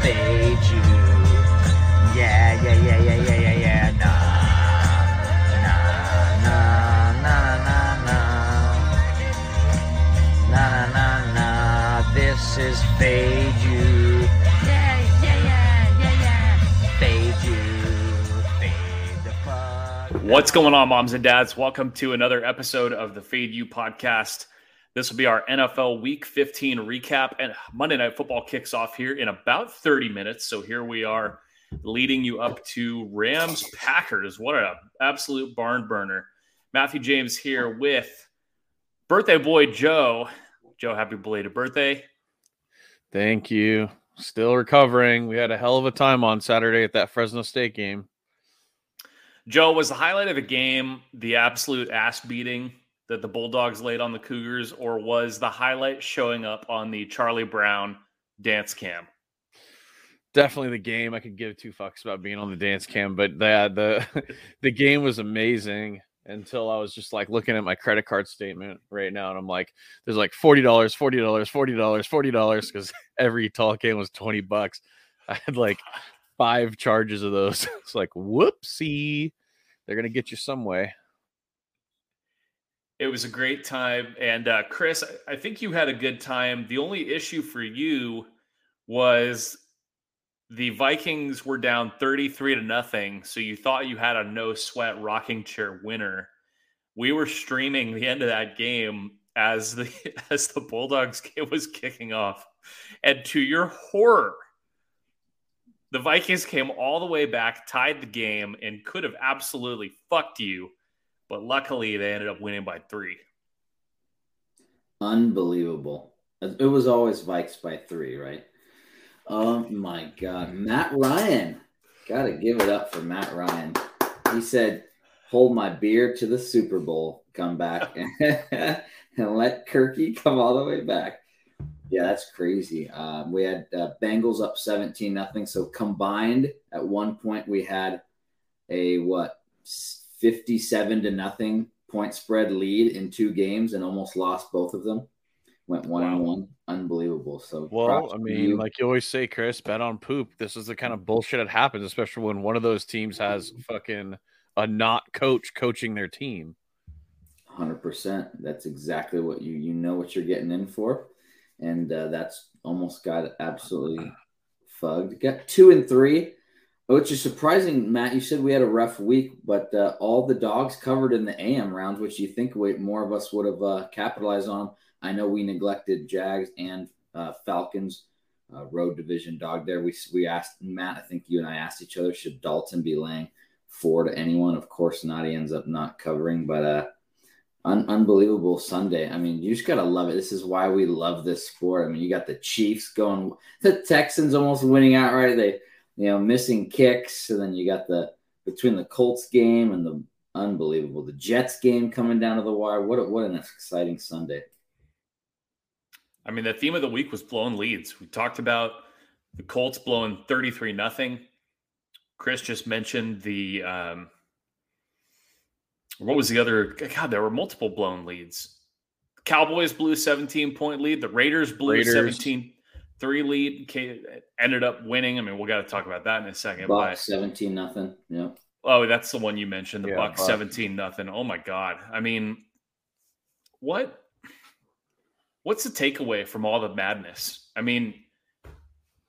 fade you. Yeah, yeah, yeah, yeah, yeah, yeah, yeah. Nah, nah, nah, nah, nah, nah, nah, nah, nah. This is fade you. Yeah, yeah, yeah, yeah, yeah. Fade you. Fade the fuck. What's going on, moms and dads? Welcome to another episode of the Fade You podcast. This will be our NFL Week 15 recap, and Monday Night Football kicks off here in about 30 minutes. So here we are, leading you up to Rams Packers. What an absolute barn burner! Matthew James here with birthday boy Joe. Joe, happy belated birthday! Thank you. Still recovering. We had a hell of a time on Saturday at that Fresno State game. Joe was the highlight of the game the absolute ass beating that the Bulldogs laid on the Cougars, or was the highlight showing up on the Charlie Brown dance cam? Definitely the game. I could give two fucks about being on the dance cam, but the the the game was amazing until I was just like looking at my credit card statement right now, and I'm like, there's like forty dollars, forty dollars, forty dollars, forty dollars, because every tall game was twenty bucks. I had like five charges of those. it's like whoopsie. They're gonna get you some way. It was a great time. And uh, Chris, I think you had a good time. The only issue for you was the Vikings were down 33 to nothing. So you thought you had a no sweat rocking chair winner. We were streaming the end of that game as the as the Bulldogs game was kicking off. And to your horror, the Vikings came all the way back, tied the game, and could have absolutely fucked you but luckily they ended up winning by three. Unbelievable. It was always Vikes by three, right? Oh my God. Matt Ryan. Got to give it up for Matt Ryan. He said, hold my beer to the Super Bowl, come back and let Kirky come all the way back. Yeah, that's crazy. Um, we had uh, Bengals up 17 nothing. So combined at one point, we had a what? 57 to nothing point spread lead in two games and almost lost both of them. Went one wow. and one. Unbelievable. So, well, I mean, you. like you always say, Chris, bet on poop. This is the kind of bullshit that happens, especially when one of those teams has fucking a not coach coaching their team. 100%. That's exactly what you you know what you're getting in for. And uh, that's almost got absolutely fugged. Got two and three which is surprising, Matt. You said we had a rough week, but uh, all the dogs covered in the AM rounds, which you think more of us would have uh, capitalized on. I know we neglected Jags and uh, Falcons uh, road division dog there. We we asked Matt. I think you and I asked each other, should Dalton be laying four to anyone? Of course not. He ends up not covering, but uh, un- unbelievable Sunday. I mean, you just gotta love it. This is why we love this sport. I mean, you got the Chiefs going, the Texans almost winning outright. They you know, missing kicks. And then you got the between the Colts game and the unbelievable the Jets game coming down to the wire. What a, what an exciting Sunday! I mean, the theme of the week was blown leads. We talked about the Colts blowing thirty three nothing. Chris just mentioned the um, what was the other? God, there were multiple blown leads. Cowboys blew 17 point lead. The Raiders blew Raiders. 17 three lead ended up winning. I mean, we got to talk about that in a second. Buck seventeen nothing. Yeah. Oh, that's the one you mentioned. The yeah, Buck seventeen nothing. Oh my god. I mean, what? What's the takeaway from all the madness? I mean,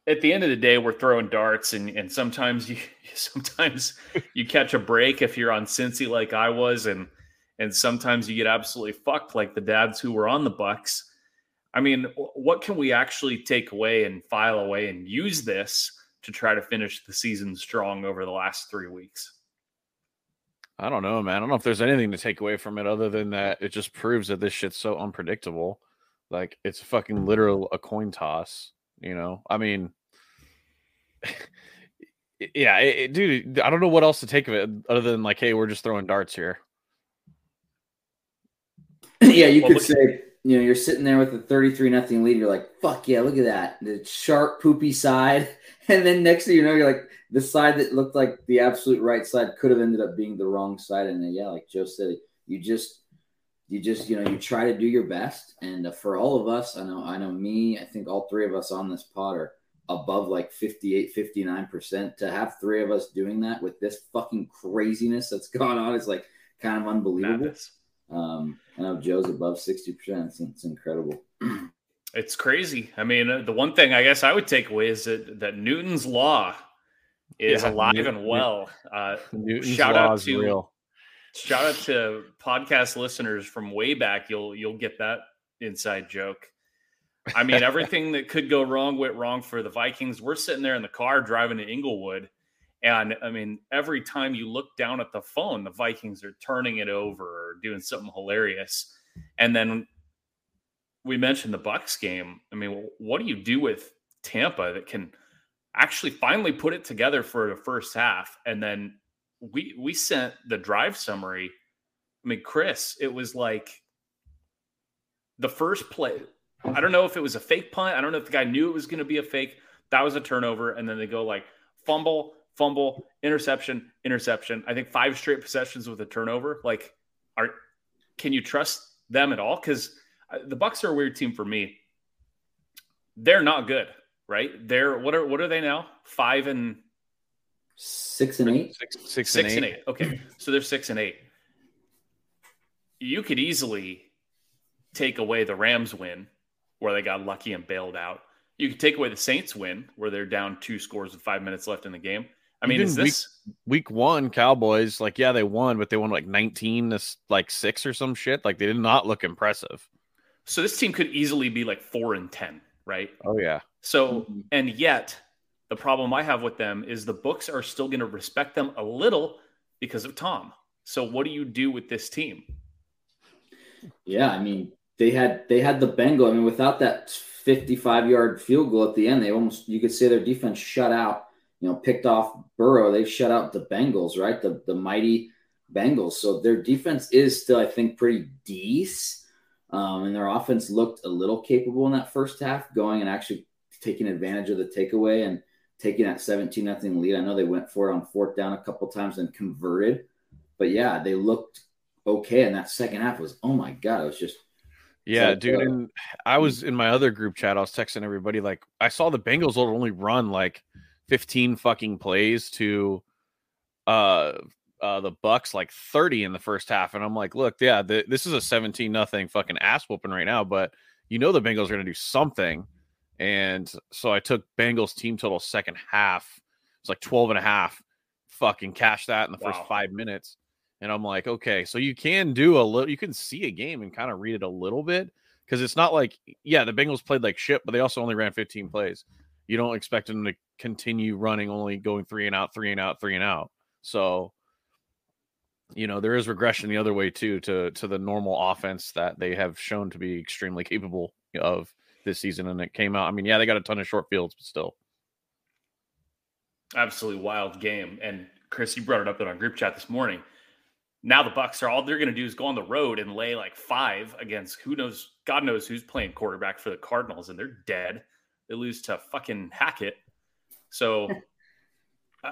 at the end of the day, we're throwing darts, and and sometimes you sometimes you catch a break if you're on Cincy like I was, and and sometimes you get absolutely fucked like the dads who were on the Bucks I mean, what can we actually take away and file away and use this to try to finish the season strong over the last three weeks? I don't know, man. I don't know if there's anything to take away from it other than that it just proves that this shit's so unpredictable. Like it's fucking literal a coin toss, you know? I mean, yeah, it, it, dude, I don't know what else to take of it other than like, hey, we're just throwing darts here. yeah, you well, could say you know, you're sitting there with a 33 nothing lead. You're like, fuck yeah, look at that. The sharp, poopy side. And then next thing you know, you're like, the side that looked like the absolute right side could have ended up being the wrong side. And then, yeah, like Joe said, you just, you just, you know, you try to do your best. And uh, for all of us, I know, I know me, I think all three of us on this pod are above like 58, 59%. To have three of us doing that with this fucking craziness that's gone on is like kind of unbelievable. Madness. Um, I know Joe's above 60%. It's, it's incredible. It's crazy. I mean, uh, the one thing I guess I would take away is that, that Newton's law is Yeah, alive Newton- and well. Uh, Newton's Shout law out is to- real. shout out to podcast listeners from way back. You'll you'll get that inside joke. I mean, everything that could go wrong went wrong for the Vikings. We're sitting there in the car driving to Inglewood, and I mean, every time you look down at the phone, the Vikings are turning it over or doing something hilarious. And then we mentioned the Bucks game. I mean, what do you do with Tampa that can actually finally put it together for the first half? And then we we sent the drive summary. I mean, Chris, it was like the first play. I don't know if it was a fake punt. I don't know if the guy knew it was going to be a fake. That was a turnover, and then they go like fumble, fumble, interception, interception. I think five straight possessions with a turnover. Like, are can you trust them at all? Because uh, the Bucks are a weird team for me. They're not good, right? They're what are what are they now? Five and Six and eight. Six, six, six and eight. Okay, so they're six and eight. You could easily take away the Rams win, where they got lucky and bailed out. You could take away the Saints win, where they're down two scores with five minutes left in the game. I mean, Even is week- this? Week one, Cowboys, like, yeah, they won, but they won like 19 to like six or some shit. Like, they did not look impressive. So this team could easily be like four and ten, right? Oh, yeah. So, Mhm. and yet, the problem I have with them is the books are still going to respect them a little because of Tom. So, what do you do with this team? Yeah, I mean they had they had the Bengal. I mean, without that 55 yard field goal at the end, they almost you could say their defense shut out. You know, picked off Burrow. They've shut out the Bengals, right? The the mighty Bengals. So their defense is still, I think, pretty decent. Um, and their offense looked a little capable in that first half, going and actually taking advantage of the takeaway and taking that 17 nothing lead. I know they went for it on fourth down a couple times and converted. But yeah, they looked okay. And that second half was, oh my God, it was just Yeah, like, dude. uh, And I was in my other group chat. I was texting everybody like I saw the Bengals only run like 15 fucking plays to uh uh the Bucks like 30 in the first half, and I'm like, look, yeah, the, this is a 17 nothing fucking ass whooping right now, but you know the Bengals are gonna do something, and so I took Bengals team total second half. It's like 12 and a half. Fucking cash that in the first five minutes. And I'm like, okay, so you can do a little, you can see a game and kind of read it a little bit because it's not like, yeah, the Bengals played like shit, but they also only ran 15 plays. You don't expect them to continue running, only going three and out, three and out, three and out. So, you know, there is regression the other way too to to the normal offense that they have shown to be extremely capable of this season. And it came out. I mean, yeah, they got a ton of short fields, but still. absolutely wild game. And Chris, you brought it up in our group chat this morning. Now the Bucks are all they're going to do is go on the road and lay like five against who knows, God knows who's playing quarterback for the Cardinals, and they're dead. They lose to fucking Hackett. So, uh, uh,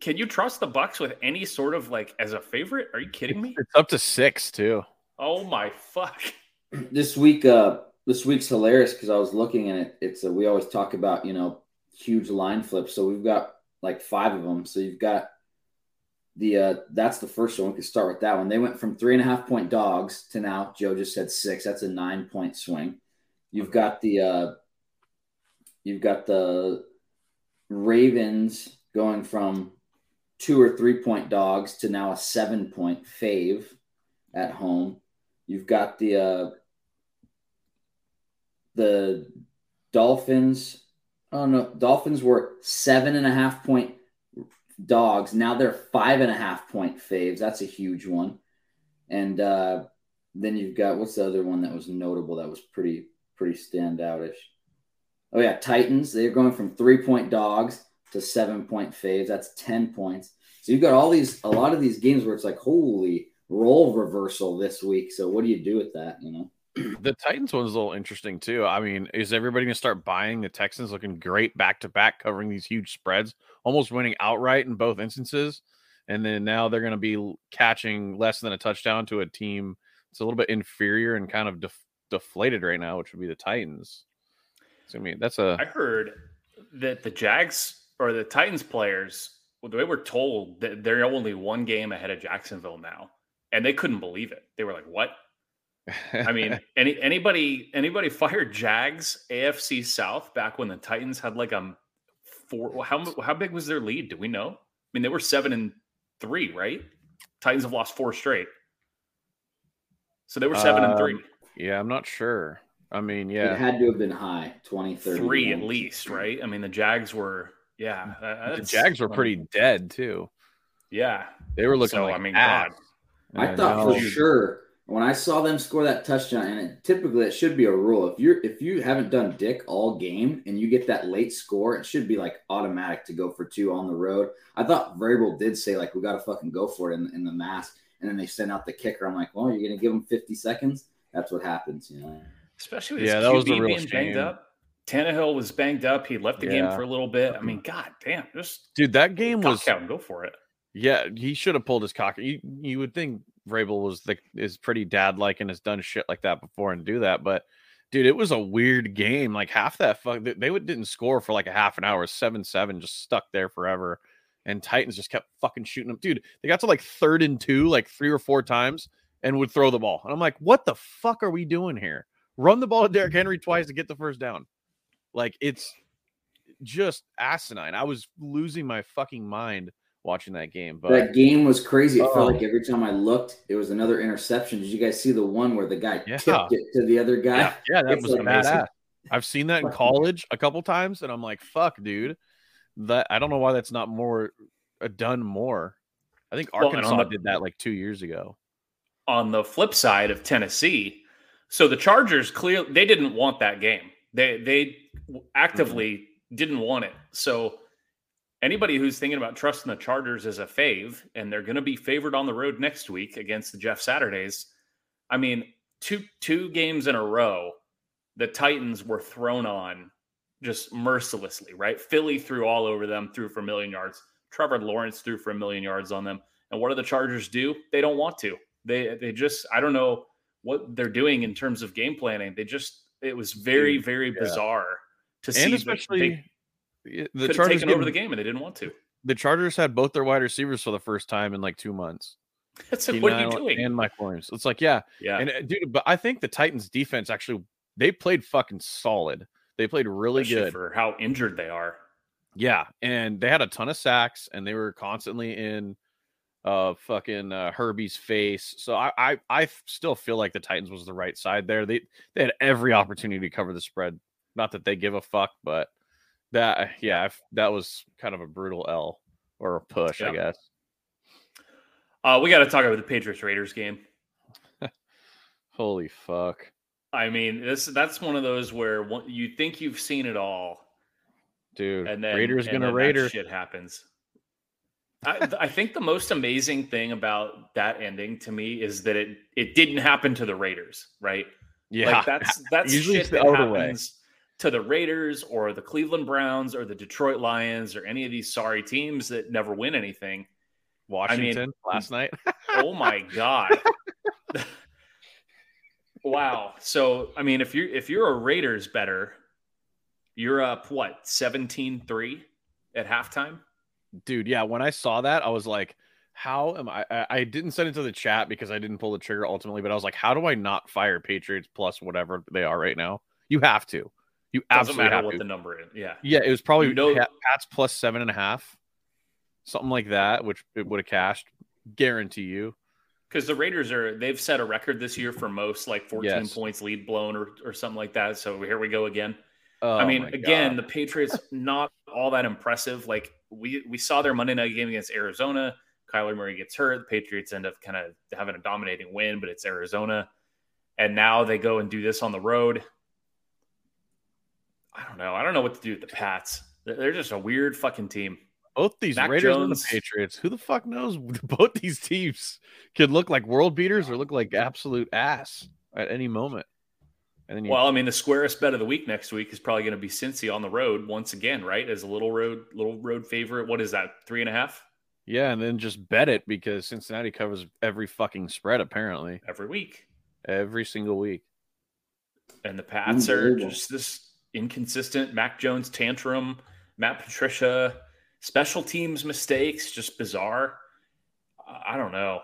can you trust the Bucks with any sort of like as a favorite? Are you kidding me? It's up to six too. Oh my fuck! this week uh this week's hilarious because i was looking and it it's a, we always talk about you know huge line flips so we've got like five of them so you've got the uh that's the first one we can start with that one they went from three and a half point dogs to now joe just said six that's a nine point swing you've got the uh you've got the ravens going from two or three point dogs to now a seven point fave at home you've got the uh the Dolphins. Oh no, Dolphins were seven and a half point dogs. Now they're five and a half point faves. That's a huge one. And uh, then you've got what's the other one that was notable that was pretty pretty standoutish. Oh yeah, Titans. They're going from three point dogs to seven point faves. That's ten points. So you've got all these a lot of these games where it's like holy role reversal this week. So what do you do with that? You know. The Titans one's a little interesting too. I mean, is everybody gonna start buying the Texans looking great back to back, covering these huge spreads, almost winning outright in both instances? And then now they're gonna be catching less than a touchdown to a team that's a little bit inferior and kind of def- deflated right now, which would be the Titans. I mean, that's a I heard that the Jags or the Titans players, well, the way we're told that they're only one game ahead of Jacksonville now, and they couldn't believe it. They were like, "What?" I mean, any anybody anybody fired Jags AFC South back when the Titans had like a four? How how big was their lead? Do we know? I mean, they were seven and three, right? Titans have lost four straight, so they were seven and three. Um, yeah, I'm not sure. I mean, yeah. It had to have been high, 20, 30. Three at least, right? I mean, the Jags were, yeah. Mm. that- the Jags were pretty mean, dead too. yeah. They were looking So, like I mean, ass. God. I And thought now- for sure when I saw them score that touchdown, and it, typically it should be a rule. If you're if you haven't done dick all game and you get that late score, it should be like automatic to go for two on the road. I thought Vrabel did say like we got to fucking go for it in, in the mask, and then they sent out the kicker. I'm like, well, you're gonna give them 50 seconds. That's what happens, you know. Especially with Yeah, his that was a real being banged shame. up. Tannehill was banged up. He left the game for a little bit. I mean, mm-hmm. god damn, just dude, that game was out and go for it. Yeah, he should have pulled his cock. You you would think Vrabel was the is pretty dad like and has done shit like that before and do that, but dude, it was a weird game. Like half that fuck they, they would, didn't score for like a half an hour, seven seven, just stuck there forever. And Titans just kept fucking shooting them. Dude, they got to like third and two, like three or four times, and would throw the ball. And I'm like, what the fuck are we doing here? Run the ball to Derrick Henry twice to get the first down. Like it's just asinine. I was losing my fucking mind watching that game. But that game was crazy. It Oh. felt like every time I looked, it was another interception. Did you guys see the one where the guy Yeah. tipped it to the other guy? yeah, yeah, that It's was like amazing. badass. I've seen that in college a couple times, and I'm like, fuck, dude. That I don't know why that's not more uh, done more. I think Well, Arkansas the- did that like two years ago. On the flip side of Tennessee, so the Chargers clearly they didn't want that game. They they actively mm-hmm. didn't want it. So anybody who's thinking about trusting the Chargers as a fave, and they're going to be favored on the road next week against the Jeff Saturdays. I mean, two two games in a row, the Titans were thrown on just mercilessly. Right, Philly threw all over them, threw for a million yards. Trevor Lawrence threw for a million yards on them. And what do the Chargers do? They don't want to. They they just I don't know what they're doing in terms of game planning. They just it was very very bizarre to see and especially they y- could the Chargers taken over the game and they didn't want to. The Chargers had both their wide receivers for the first time in like two months. It's like, what are you doing? And Mike Williams. It's like, yeah, yeah, and uh, dude, but I think the Titans defense actually they played fucking solid. They played really especially good. for how injured they are. Yeah, and they had a ton of sacks, and they were constantly in uh fucking uh, Herbie's face. So I, I I still feel like the Titans was the right side there. They they had every opportunity to cover the spread. Not that they give a fuck, but that yeah, I f- that was kind of a brutal L or a push, I guess. Uh, we got to talk about the Patriots Raiders game. Holy fuck. I mean, this that's one of those where one, you think you've seen it all, Dude, and then Raiders and gonna then that shit happens. I, I think the most amazing thing about that ending to me is that it it didn't happen to the Raiders, right? Yeah. Like that's that's Usually shit the that other way. happens to the Raiders or the Cleveland Browns or the Detroit Lions or any of these sorry teams that never win anything. Washington last night. Oh my god. wow. So I mean if you're if you're a Raiders better, you're up what 17-3 at halftime? Dude yeah when i saw that i was like how am I, I didn't send it to the chat because i didn't pull the trigger ultimately but i was like how do i not fire patriots plus whatever they are right now you have to you Doesn't absolutely matter have what to the number is. Yeah. yeah it was probably You know- pats plus seven and a half something like that which it would have cashed guarantee you Because the Raiders are they've set a record this year for most like 14 Yes. points lead blown or, or something like that. So here we go again. oh, I mean, again, God. the Patriots not all that impressive. Like we we saw their Monday night game against Arizona. Kyler Murray gets hurt. The Patriots end up kind of having a dominating win, but it's Arizona. And now they go and do this on the road. I don't know. I don't know what to do with the Pats. They're just a weird fucking team. both these Mac raiders and the patriots who the fuck knows both these teams could look like world beaters or look like absolute ass at any moment and then you Well, I mean, the squarest bet of the week next week is probably going to be Cincy on the road once again, right? As a little road, little road favorite. What is that? Three and a half Yeah, and then just bet it because Cincinnati covers every fucking spread apparently every week. every single week. And the Pats are just this inconsistent Mac Jones tantrum. Matt Patricia, special teams mistakes, just bizarre. I don't know.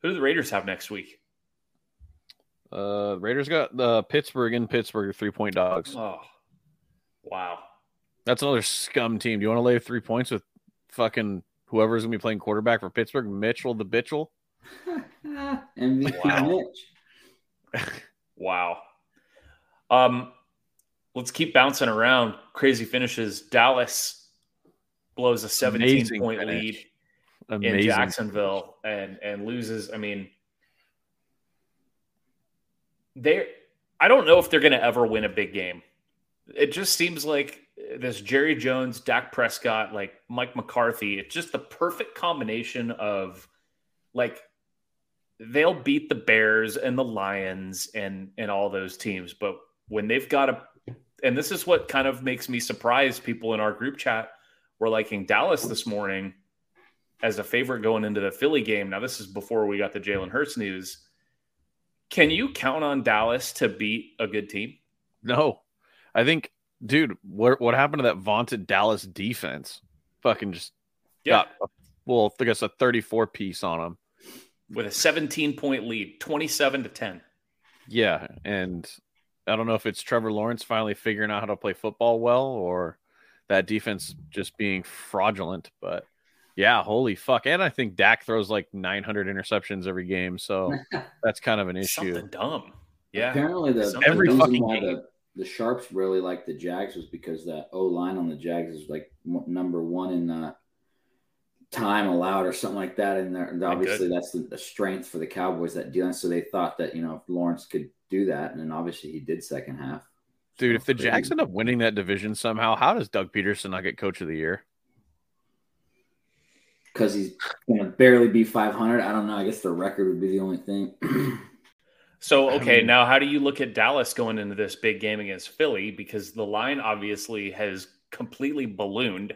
Who do the Raiders have next week? Uh, Raiders got the Pittsburgh in Pittsburgh, three point dogs. Oh, wow. That's another scum team. Do you want to lay three points with fucking whoever's gonna be playing quarterback for Pittsburgh, Mitchell the Bitchel? MVP Wow. Mitch. Wow. Um, let's keep bouncing around. Crazy finishes. Dallas blows a 17 Amazing point finish. lead Amazing. in Jacksonville and and loses. I mean, they. I don't know if they're going to ever win a big game. It just seems like this Jerry Jones, Dak Prescott, like Mike McCarthy. It's just the perfect combination of like they'll beat the Bears and the Lions and and all those teams, but when they've got a and this is what kind of makes me surprise people in our group chat were liking Dallas this morning as a favorite going into the Philly game. Now, this is before we got the Jalen Hurts news. Can you count on Dallas to beat a good team? No, I think, dude, what what happened to that vaunted Dallas defense? Fucking just Yeah, got a, well, I guess a thirty-four piece on them. with a 17 point lead, 27 to 10. Yeah, and I don't know if it's Trevor Lawrence finally figuring out how to play football well, or that defense just being fraudulent. But yeah, holy fuck! And I think Dak throws like 900 interceptions every game, so that's kind of an issue. Something dumb. Yeah. Apparently, the, Every the fucking why game. the, the Sharps really like the Jags was because that O line on the Jags is like number one in uh, time allowed or something like that. And, and obviously, that's the, the strength for the Cowboys that deal. So they thought that you know if Lawrence could do that, and then obviously he did second half. Dude, if the Jags end up winning that division somehow, how does Doug Pederson not get Coach of the Year? Because he's gonna barely be 500. I don't know. I guess the record would be the only thing. So, I okay, mean- now how do you look at Dallas going into this big game against Philly? Because the line obviously has completely ballooned,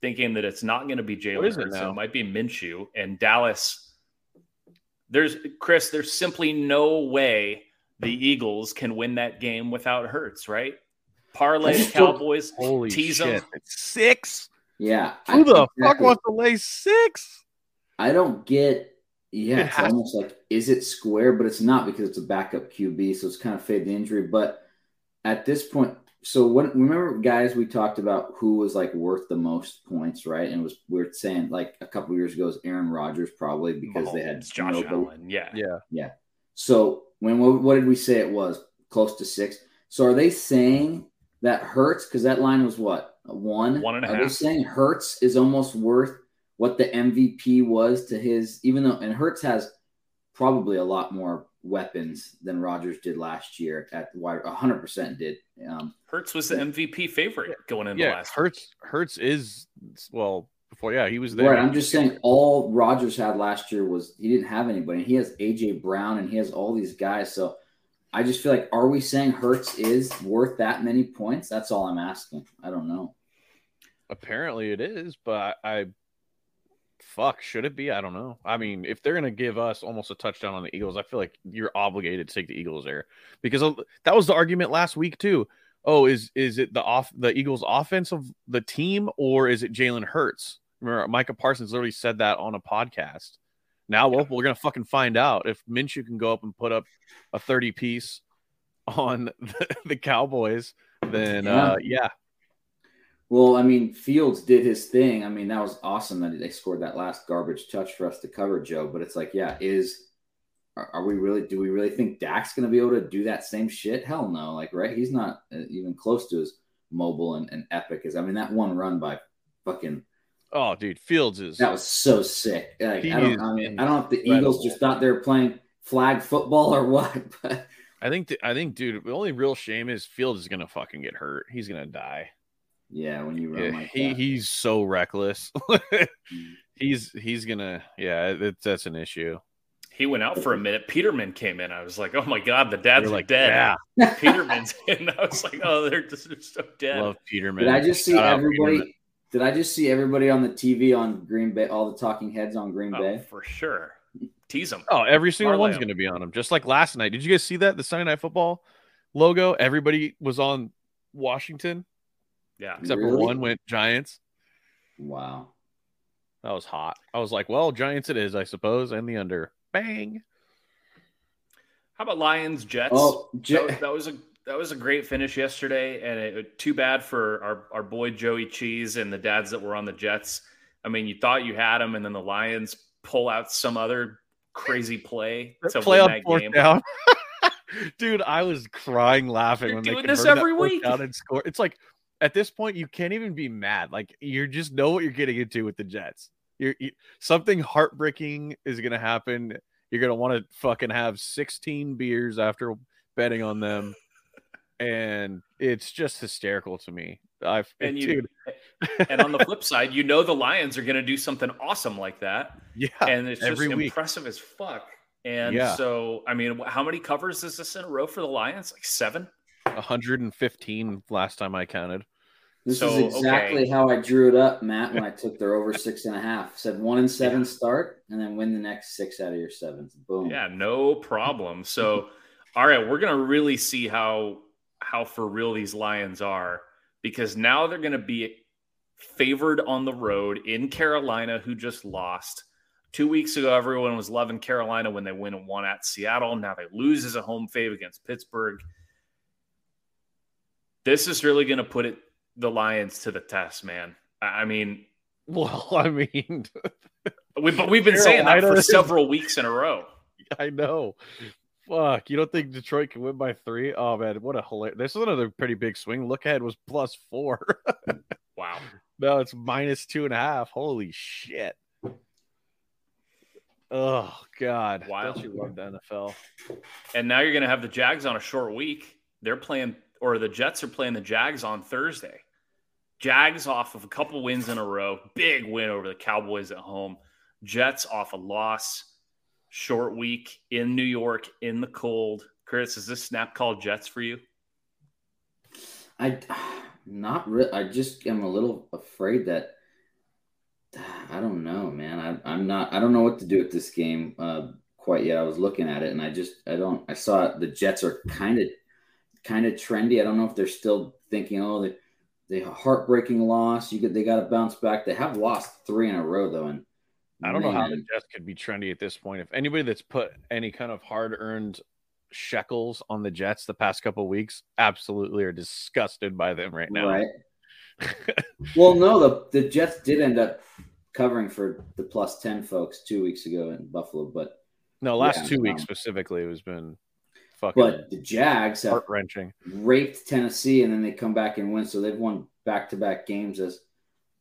thinking that it's not going to be What Jalen is it Hurts. It might be Minshew. And Dallas, there's Chris, there's simply no way the Eagles can win that game without Hurts, right? Parlay I just don't- Cowboys, Holy tease shit! them. Six. Yeah. Who I- the fuck wants to lay six? I don't get. Yeah, It it's has- almost like is it square, but it's not because it's a backup QB, so it's kind of fade the injury. But at this point, so what? Remember, guys, we talked about who was like worth the most points, right? And it was we were saying like a couple years ago, is Aaron Rodgers probably because they had Mahomes, Josh nobody- Allen. Yeah. Yeah. yeah. So when what, what did we say it was? Close to six. So are they saying that Hurts? Because that line was what a one. One and a half. and a Are saying Hurts is almost worth what the MVP was to his? Even though and Hurts has probably a lot more weapons than Rodgers did last year at the wide. hundred percent did. Um, Hurts was the MVP favorite going into Yeah, last Hurts. Hertz is well before. Yeah, he was there. right. I'm just saying all Rodgers had last year was he didn't have anybody. He has AJ Brown and he has all these guys. So I just feel like, are we saying Hurts is worth that many points? That's all I'm asking. I don't know. Apparently it is, but I, I fuck should it be? I don't know. I mean, if they're gonna give us almost a touchdown on the Eagles, I feel like you're obligated to take the Eagles there because that was the argument last week too. Oh, is is it the off the Eagles offense of the team or is it Jalen Hurts? Remember, Micah Parsons literally said that on a podcast. Now, well, we're gonna fucking find out if Minshew can go up and put up a thirty piece on the, the Cowboys. Then, Yeah. uh, yeah, Well, I mean, Fields did his thing. I mean, that was awesome that they scored that last garbage touch for us to cover, Joe. But it's like, yeah, is are, are we really? Do we really think Dak's going to be able to do that same shit? Hell no. Like, right? He's not uh, even close to as mobile and, and epic as. I mean, that one run by fucking oh, dude, Fields is that was so sick. Like, I don't. I mean, I don't know if the incredible. Eagles just thought they were playing flag football or what, but I think th- I think, dude, the only real shame is Fields is gonna fucking get hurt. He's gonna die. yeah, when you run Yeah, like he that. he's so reckless. Mm. he's he's gonna yeah, it, that's an issue. He went out for a minute. Peterman came in. I was like, oh my God, the dads You're are like, dead. yeah, Peterman's in. I was like, oh, they're just they're so dead. love Peterman. Did I just see Shout out everybody? Peterman. Did I just see everybody on the TV on Green Bay? All the talking heads on Green Oh, Bay. for sure. Tease them. Oh, every single Parlay one's 'em. gonna be on them. Just like last night. Did you guys see that? The Sunday night football logo? Everybody was on Washington. Yeah. except Really? for one went Giants. Wow. That was hot. I was like, well, Giants it is, I suppose, and the under. Bang. How about Lions Jets? Oh, that, was- that was a that was a great finish yesterday, and it too bad for our our boy Joey Cheese and the dads that were on the Jets. I mean, you thought you had him, and then the Lions pull out some other crazy play to Play win that game. down. Dude, I was crying laughing You're when doing they this every week. down and score. It's like at this point you can't even be mad. Like you just know what you're getting into with the Jets. You're, you something heartbreaking is going to happen. You're going to want to fucking have 16 beers after betting on them, and it's just hysterical to me. I've And you- dude, And on the flip side, you know the Lions are going to do something awesome like that, yeah, and it's just week. impressive as fuck. And Yeah. so, I mean, how many covers is this in a row for the Lions? Like seven. 115 last time I counted. This So, is exactly okay. how I drew it up, Matt, when I took their over six and a half. Said one and seven start, and then win the next six out of your sevens. Boom. Yeah, no problem. So, all right, we're gonna really see how how for real these Lions are because now they're gonna be favored on the road in Carolina, who just lost. Two weeks ago, everyone was loving Carolina when they win and one at Seattle. Now they lose as a home fave against Pittsburgh. This is really going to put it the Lions to the test, man. I mean, Well, I mean, we, but we've been saying that Carolina for several weeks in a row. I know. Fuck, you don't think Detroit can win by three? Oh man, what a hilarious! This is another pretty big swing. Look ahead was plus four. Wow. no, it's minus two and a half. Holy shit! Oh god, Wild. Don't you love the NFL? And now you're going to have the Jags on a short week. They're playing, or the Jets are playing the Jags on Thursday. Jags off of a couple wins in a row, big win over the Cowboys at home. Jets off a loss, short week in New York in the cold. Chris, is this snap called Jets for you? I not re- I just am a little afraid that I don't know, man. I, I'm not. I don't know what to do with this game uh, quite yet. I was looking at it, and I just I don't. I saw the Jets are kind of kind of trendy. I don't know if they're still thinking, oh, they they heartbreaking loss. You get they got to bounce back. They have lost three in a row though, and I don't know how the Jets could be trendy at this point. If anybody that's put any kind of hard-earned shekels on the Jets the past couple weeks, absolutely are disgusted by them right now. right. Well, no, the the Jets did end up covering for the plus ten folks two weeks ago in Buffalo, but No, last Yeah, two weeks um, specifically, it has been fucking but the Jags have heart wrenching. raped Tennessee, and then they come back and win. So they've won back to back games as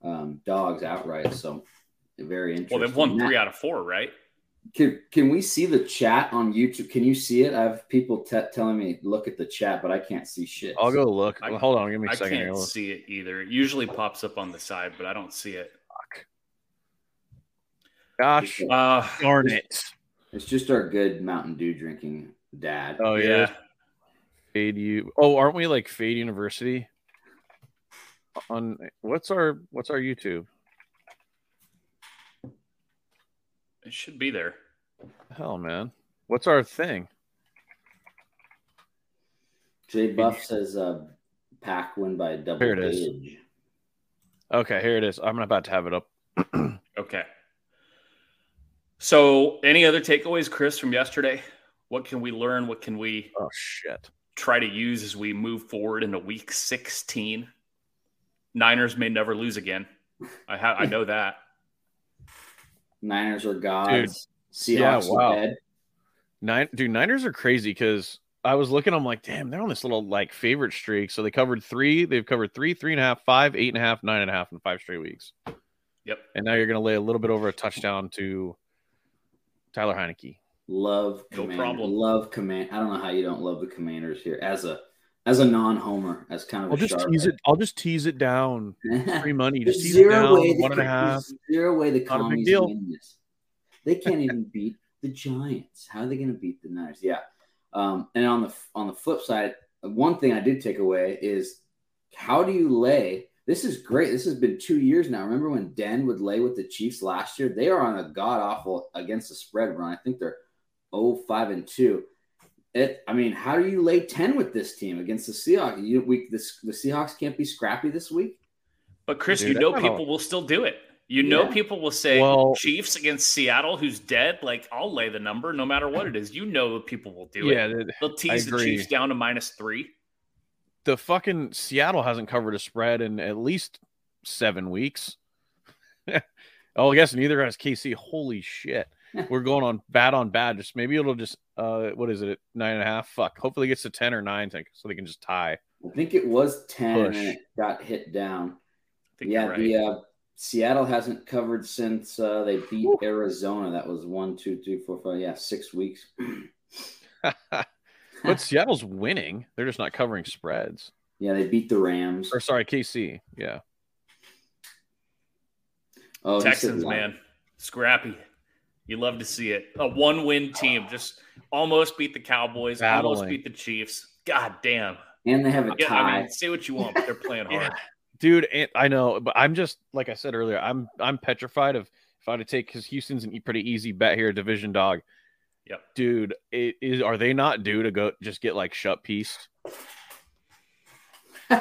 um, dogs outright. So very interesting. Well, they've won three out of four, right? Can, can we see the chat on YouTube? Can you see it? I have people te- telling me look at the chat, but I can't see shit. I'll go look. I- hold on, give me a I second. I can't here. see it either. It usually pops up on the side, but I don't see it. Gosh Uh, darn it! It's just our good Mountain Dew drinking dad. Oh yeah, yeah. Fade you. Oh, aren't we like Fade University? On what's our what's our YouTube? It should be there. Hell, man, what's our thing? Jay Buff says uh, Pack win by a double Here it is. gauge. Okay, here it is. I'm about to have it up. Okay. So, any other takeaways, Chris, from yesterday? What can we learn? What can we Oh shit! try to use as we move forward into week 16? Niners may never lose again. I have I know that. Niners are gods. Yeah, Seahawks wow. are dead. Nine, dude, Niners are crazy because I was looking. I'm like, damn, they're on this little like favorite streak. So they covered three. They've covered three, three and a half, five, eight and a half, nine and a half, in five straight weeks. Yep. And now you're going to lay a little bit over a touchdown to Tyler Heinicke. Love No Commander. problem. Love command. I don't know how you don't love the Commanders here as a as a non-homer, as kind of I'll a just sharp tease it. I'll just tease it down. Free money. Just tease it zero down. way the, One and a half. zero way the Not commies deal. win this. They can't even beat the Giants. How are they going to beat the Niners? Yeah. Um, and on the on the flip side, one thing I did take away is how do you lay? This is great. This has been two years now. Remember when Den would lay with the Chiefs last year? They are on a god awful against the spread run. I think they're 0 5 and 2. It. I mean, how do you lay ten with this team against the Seahawks? You we this the Seahawks can't be scrappy this week. But Chris, you know I don't know. people will still do it. You know Yeah. people will say Well- Chiefs against Seattle, who's dead. Like I'll lay the number no matter what it is. You know people will do yeah, it. They'll tease the. Chiefs down to minus three. the fucking Seattle hasn't covered a spread in at least seven weeks. oh, I guess neither has KC. Holy shit. We're going on bad on bad. Just maybe it'll just uh what is it at nine and a half? Fuck. Hopefully it gets to ten or nine so they can just tie. I think it was ten Push. and it got hit down. I think yeah, right. the uh, Seattle hasn't covered since uh, they beat Woo. Arizona. That was one, two, three, four, five. Yeah, six weeks. but Seattle's winning. They're just not covering spreads. Yeah, they beat the Rams. Or sorry, KC. Yeah. Oh, Texans, man, scrappy. You love to see it. A one-win team just almost beat the Cowboys, almost Battling. beat the Chiefs. God damn. and they have a Yeah, tie. I mean, say what you want, but they're playing hard. Yeah. Dude, and I know, but I'm just like I said earlier, I'm I'm petrified of if I had to take because Houston's a pretty easy bet here, division dog. Yep. Dude, it is are they not due to go just get like shut pieced?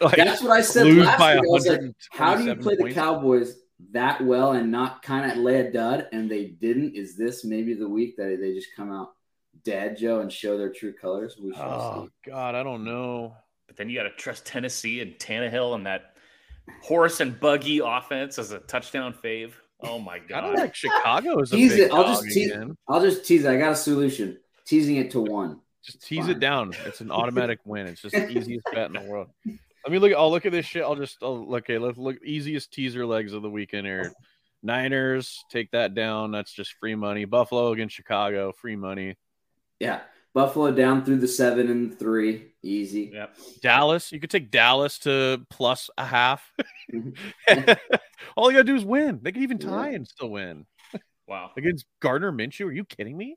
Like, That's what I said last week. I was like, how do you play the points? Cowboys that well and not kind of lay a dud? And they didn't. Is this maybe the week that they just come out dead, Joe, and show their true colors? We shall Oh God, I don't know. But then you got to trust Tennessee and Tannehill and that horse and buggy offense as a touchdown fave. Oh my god I god! don't like Chicago as a Tease big it. I'll dog just tease. again. I'll just tease. it. I got a solution. Teasing it to one. Just tease fine. it down. It's an automatic win. It's just the easiest bet in the world. Let me look. I'll look at this shit. I'll just. I'll, okay, let's look. Easiest teaser legs of the weekend here. Niners take that down. That's just free money. Buffalo against Chicago, free money. Yeah, Buffalo down through the seven and three, easy. Yep. Dallas, you could take Dallas to plus a half. Mm-hmm. All you gotta do is win. They could even tie and still win Wow. against Gardner Minshew. Are you kidding me?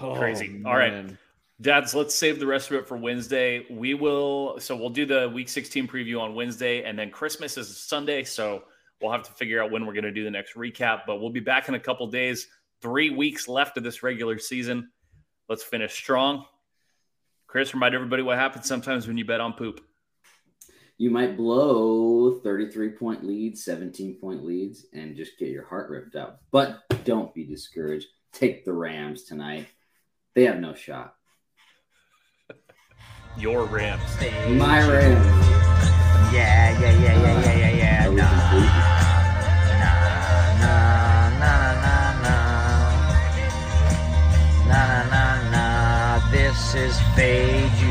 Oh, Crazy. Oh, All right. Dads, let's save the rest of it for Wednesday. We will, so we'll do the week 16 preview on Wednesday, and then Christmas is Sunday. So we'll have to figure out when we're going to do the next recap, but we'll be back in a couple days. Three weeks left of this regular season. Let's finish strong. Chris, remind everybody what happens sometimes when you bet on poop. you might blow 33 point leads, 17 point leads, and just get your heart ripped out. But don't be discouraged. Take the Rams tonight. They have no shot. Your Rams. My Rams. Yeah, yeah, yeah, yeah, yeah, yeah, yeah. Nah. Nah, nah, nah, nah, nah. Nah, nah, nah, nah. This is Fade.